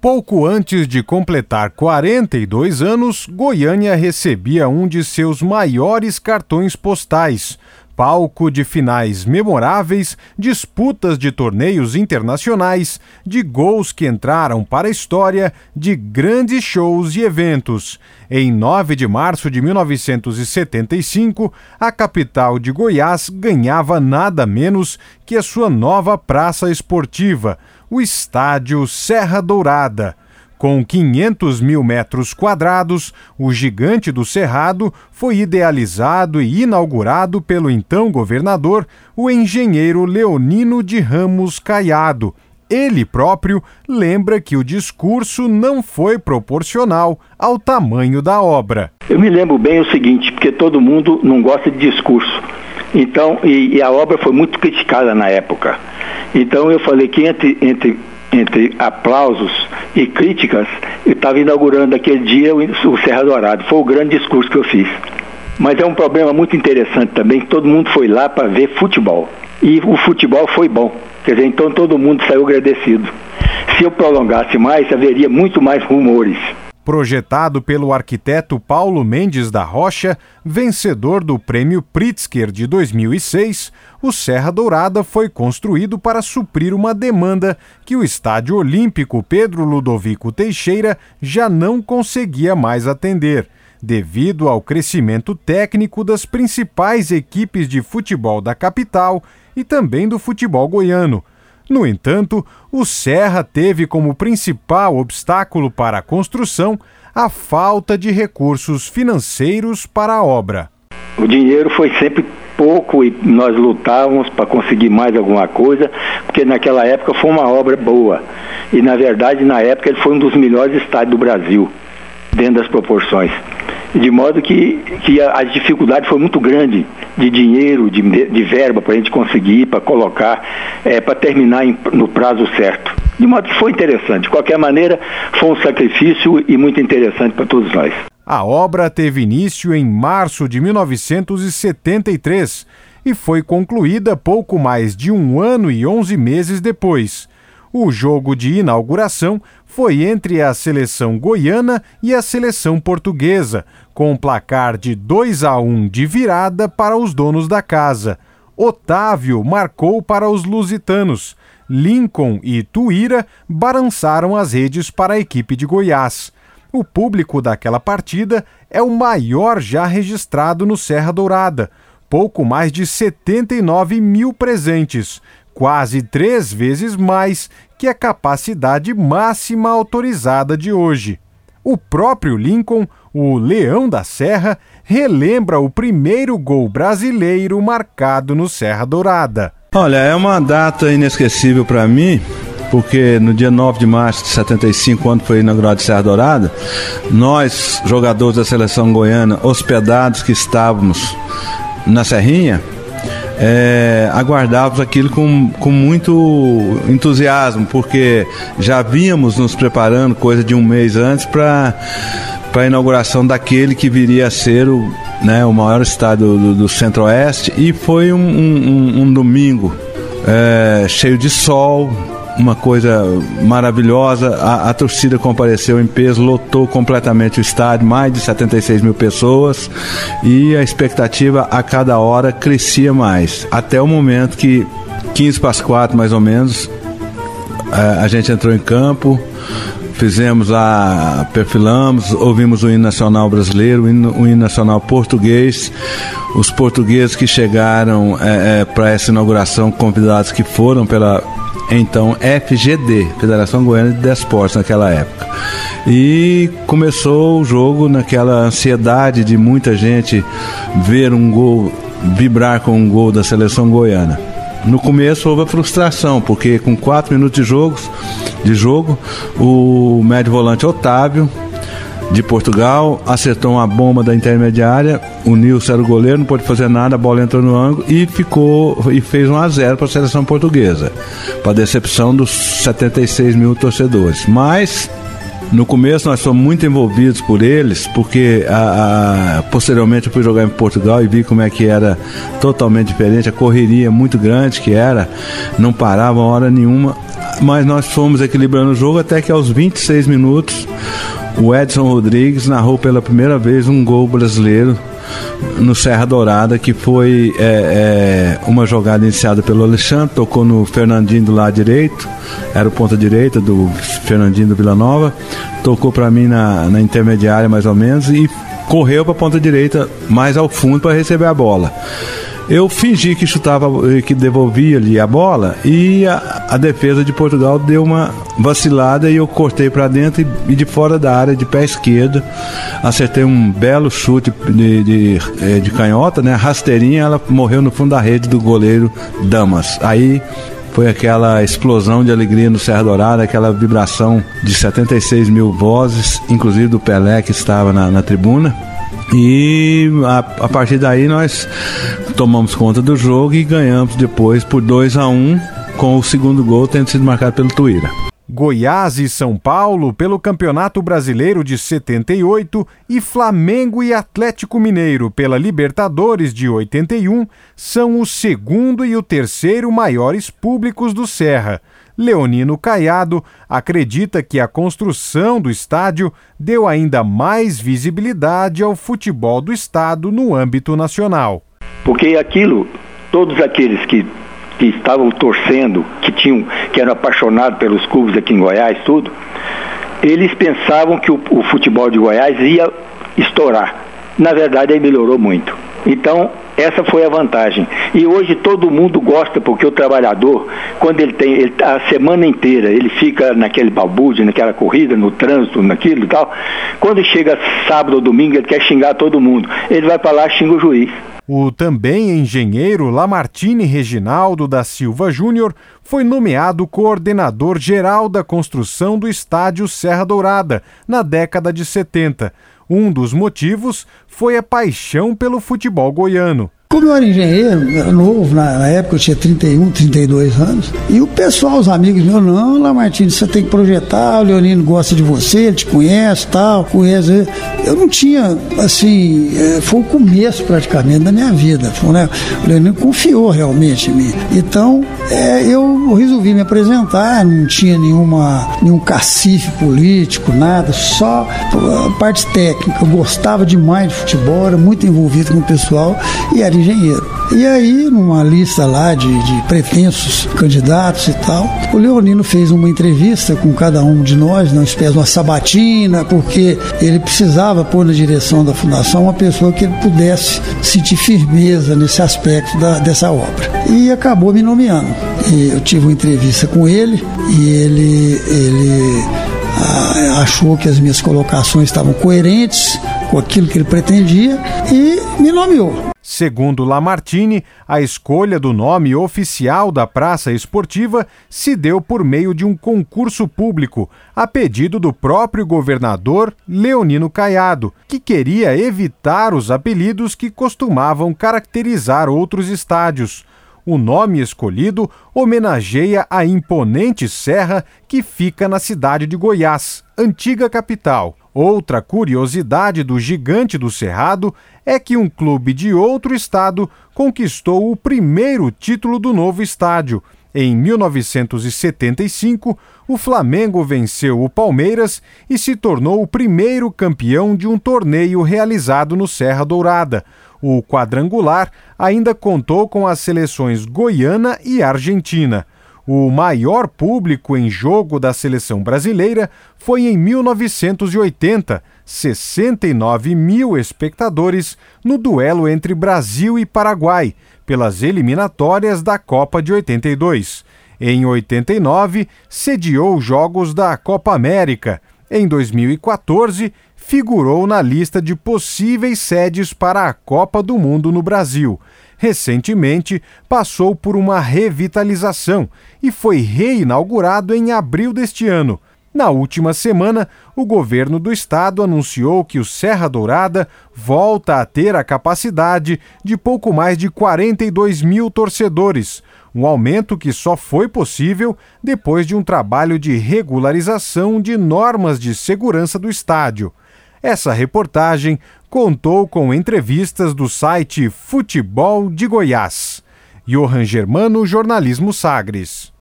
Pouco antes de completar 42 anos, Goiânia recebia um de seus maiores cartões postais. Palco de finais memoráveis, disputas de torneios internacionais, de gols que entraram para a história, de grandes shows e eventos. Em 9 de março de 1975, a capital de Goiás ganhava nada menos que a sua nova praça esportiva o estádio Serra Dourada. Com 500 mil metros quadrados, o Gigante do Cerrado foi idealizado e inaugurado pelo então governador, o engenheiro Leonino de Ramos Caiado. Ele próprio lembra que o discurso não foi proporcional ao tamanho da obra. Eu me lembro bem o seguinte, porque todo mundo não gosta de discurso. Então, e, e a obra foi muito criticada na época. Então eu falei que entre, entre, entre aplausos e críticas, eu estava inaugurando aquele dia o, Serra Dourado. Foi o grande discurso que eu fiz. Mas é um problema muito interessante também, todo mundo foi lá para ver futebol. E o futebol foi bom. Quer dizer, então todo mundo saiu agradecido. Se eu prolongasse mais, haveria muito mais rumores. Projetado pelo arquiteto Paulo Mendes da Rocha, vencedor do Prêmio Pritzker de 2006, o Serra Dourada foi construído para suprir uma demanda que o Estádio Olímpico Pedro Ludovico Teixeira já não conseguia mais atender, devido ao crescimento técnico das principais equipes de futebol da capital e também do futebol goiano no entanto, o Serra teve como principal obstáculo para a construção a falta de recursos financeiros para a obra. O dinheiro foi sempre pouco e nós lutávamos para conseguir mais alguma coisa, porque naquela época foi uma obra boa. E na verdade, na época, ele foi um dos melhores estádios do Brasil, dentro das proporções de modo que, que a, a, dificuldade foi muito grande de dinheiro, de, de verba para a gente conseguir, para colocar, é, para terminar em, no prazo certo. De modo que foi interessante. De qualquer maneira, foi um sacrifício e muito interessante para todos nós. A obra teve início em março de 1973 e foi concluída pouco mais de um ano e onze meses depois. O jogo de inauguração foi entre a seleção goiana e a seleção portuguesa, com placar de 2 a 1 de virada para os donos da casa. Otávio marcou para os lusitanos. Lincoln e Tuíra balançaram as redes para a equipe de Goiás. O público daquela partida é o maior já registrado no Serra Dourada, pouco mais de 79 mil presentes, quase três vezes mais que a capacidade máxima autorizada de hoje. O próprio Lincoln, o Leão da Serra, relembra o primeiro gol brasileiro marcado no Serra Dourada. Olha, é uma data inesquecível para mim, porque no dia 9 de março de 75, quando foi inaugurado Serra Dourada, nós, jogadores da seleção goiana, hospedados que estávamos na Serrinha, é, aguardávamos aquilo com, com muito entusiasmo, porque já vínhamos nos preparando coisa de um mês antes para a inauguração daquele que viria a ser o, né, o maior estado do, do Centro-Oeste. E foi um, um, um domingo é, cheio de sol, uma coisa maravilhosa. A, a, torcida compareceu em peso, lotou completamente o estádio, mais de 76 mil pessoas, e a expectativa a cada hora crescia mais. Até o momento que, 15 para as 4 mais ou menos, a, a gente entrou em campo. Fizemos lá, perfilamos, ouvimos o hino nacional brasileiro, o hino, o hino nacional português, os portugueses que chegaram é, é, para essa inauguração, convidados que foram pela, então FGD, Federação Goiana de Desportos naquela época. E começou o jogo naquela ansiedade de muita gente ver um gol, vibrar com um gol da seleção goiana. No começo houve a frustração, porque com quatro minutos de, jogos, de jogo, o médio volante Otávio de Portugal, acertou uma bomba da intermediária, o Nilson era o goleiro, não pôde fazer nada, a bola entrou no ângulo e ficou e fez 1 a 0 para a seleção portuguesa, para decepção dos 76 mil torcedores. Mas No começo nós fomos muito envolvidos por eles, porque a, a, posteriormente eu fui jogar em Portugal e vi como é que era totalmente diferente, a correria muito grande que era, não parava hora nenhuma, mas nós fomos equilibrando o jogo até que aos 26 minutos o Edson Rodrigues narrou pela primeira vez um gol brasileiro no Serra Dourada, que foi é, é, uma jogada iniciada pelo Alexandre, tocou no Fernandinho do lado direito, era o ponta direita do Fernandinho do Vila Nova, tocou para mim na, na intermediária mais ou menos e correu para a ponta direita mais ao fundo para receber a bola. Eu fingi que chutava, que devolvia ali a bola e a, a defesa de Portugal deu uma vacilada e eu cortei para dentro e, e, de fora da área, de pé esquerdo, acertei um belo chute de, de, eh, de canhota, né? Rasteirinha, ela morreu no fundo da rede do goleiro Damas. Aí foi aquela explosão de alegria no Serra Dourada, aquela vibração de 76 mil vozes, inclusive do Pelé que estava na, na tribuna. E a, a, partir daí nós tomamos conta do jogo e ganhamos depois por 2 a 1 um, com o segundo gol tendo sido marcado pelo Tuíra. Goiás e São Paulo pelo Campeonato Brasileiro de 78 e Flamengo e Atlético Mineiro pela Libertadores de 81 são o segundo e o terceiro maiores públicos do Serra. Leonino Caiado acredita que a construção do estádio deu ainda mais visibilidade ao futebol do estado no âmbito nacional. Porque aquilo, todos aqueles que, que estavam torcendo, que tinham, que eram apaixonados pelos clubes aqui em Goiás, tudo, eles pensavam que o, o futebol de Goiás ia estourar. Na verdade, aí melhorou muito. Então, essa foi a vantagem. E hoje todo mundo gosta, porque o trabalhador, quando ele tem ele, a semana inteira, ele fica naquele balbúrdio, naquela corrida, no trânsito, naquilo e tal. Quando chega sábado ou domingo, ele quer xingar todo mundo. Ele vai para lá xinga o juiz. O também engenheiro Lamartine Reginaldo da Silva Júnior foi nomeado coordenador geral da construção do estádio Serra Dourada na década de 70. Um dos motivos foi a paixão pelo futebol goiano. Como eu era engenheiro, era novo, na, época eu tinha 31, 32 anos, e o pessoal, os amigos meus, não, Lamartine, você tem que projetar, o Leonino gosta de você, ele te conhece tal, conhece. Eu não tinha, assim, é, foi o começo praticamente da minha vida. Foi, né? O Leonino confiou realmente em mim. Então, é, eu resolvi me apresentar, não tinha nenhuma, nenhum cacife político, nada, só a parte técnica. Eu gostava demais de futebol, era muito envolvido com o pessoal e era engenheiro. E aí, numa lista lá de, de pretensos candidatos e tal, o Leonino fez uma entrevista com cada um de nós, uma espécie de uma sabatina, porque ele precisava pôr na direção da fundação uma pessoa que ele pudesse sentir firmeza nesse aspecto da, dessa obra. E acabou me nomeando. E eu tive uma entrevista com ele e ele, ele ah, achou que as minhas colocações estavam coerentes com aquilo que ele pretendia e me nomeou. Segundo Lamartine, a escolha do nome oficial da praça esportiva se deu por meio de um concurso público, a pedido do próprio governador Leonino Caiado, que queria evitar os apelidos que costumavam caracterizar outros estádios. O nome escolhido homenageia a imponente serra que fica na cidade de Goiás, antiga capital. Outra curiosidade do gigante do Cerrado é que um clube de outro estado conquistou o primeiro título do novo estádio. Em 1975, o Flamengo venceu o Palmeiras e se tornou o primeiro campeão de um torneio realizado no Serra Dourada. O quadrangular ainda contou com as seleções goiana e argentina. O maior público em jogo da seleção brasileira foi em 1980, 69 mil espectadores no duelo entre Brasil e Paraguai, pelas eliminatórias da Copa de 82. Em 89, sediou jogos da Copa América. Em 2014, figurou na lista de possíveis sedes para a Copa do Mundo no Brasil recentemente passou por uma revitalização e foi reinaugurado em abril deste ano. Na última semana, o governo do estado anunciou que o Serra Dourada volta a ter a capacidade de pouco mais de 42 mil torcedores, um aumento que só foi possível depois de um trabalho de regularização de normas de segurança do estádio. Essa reportagem contou com entrevistas do site Futebol de Goiás. Johan Germano, Jornalismo Sagres.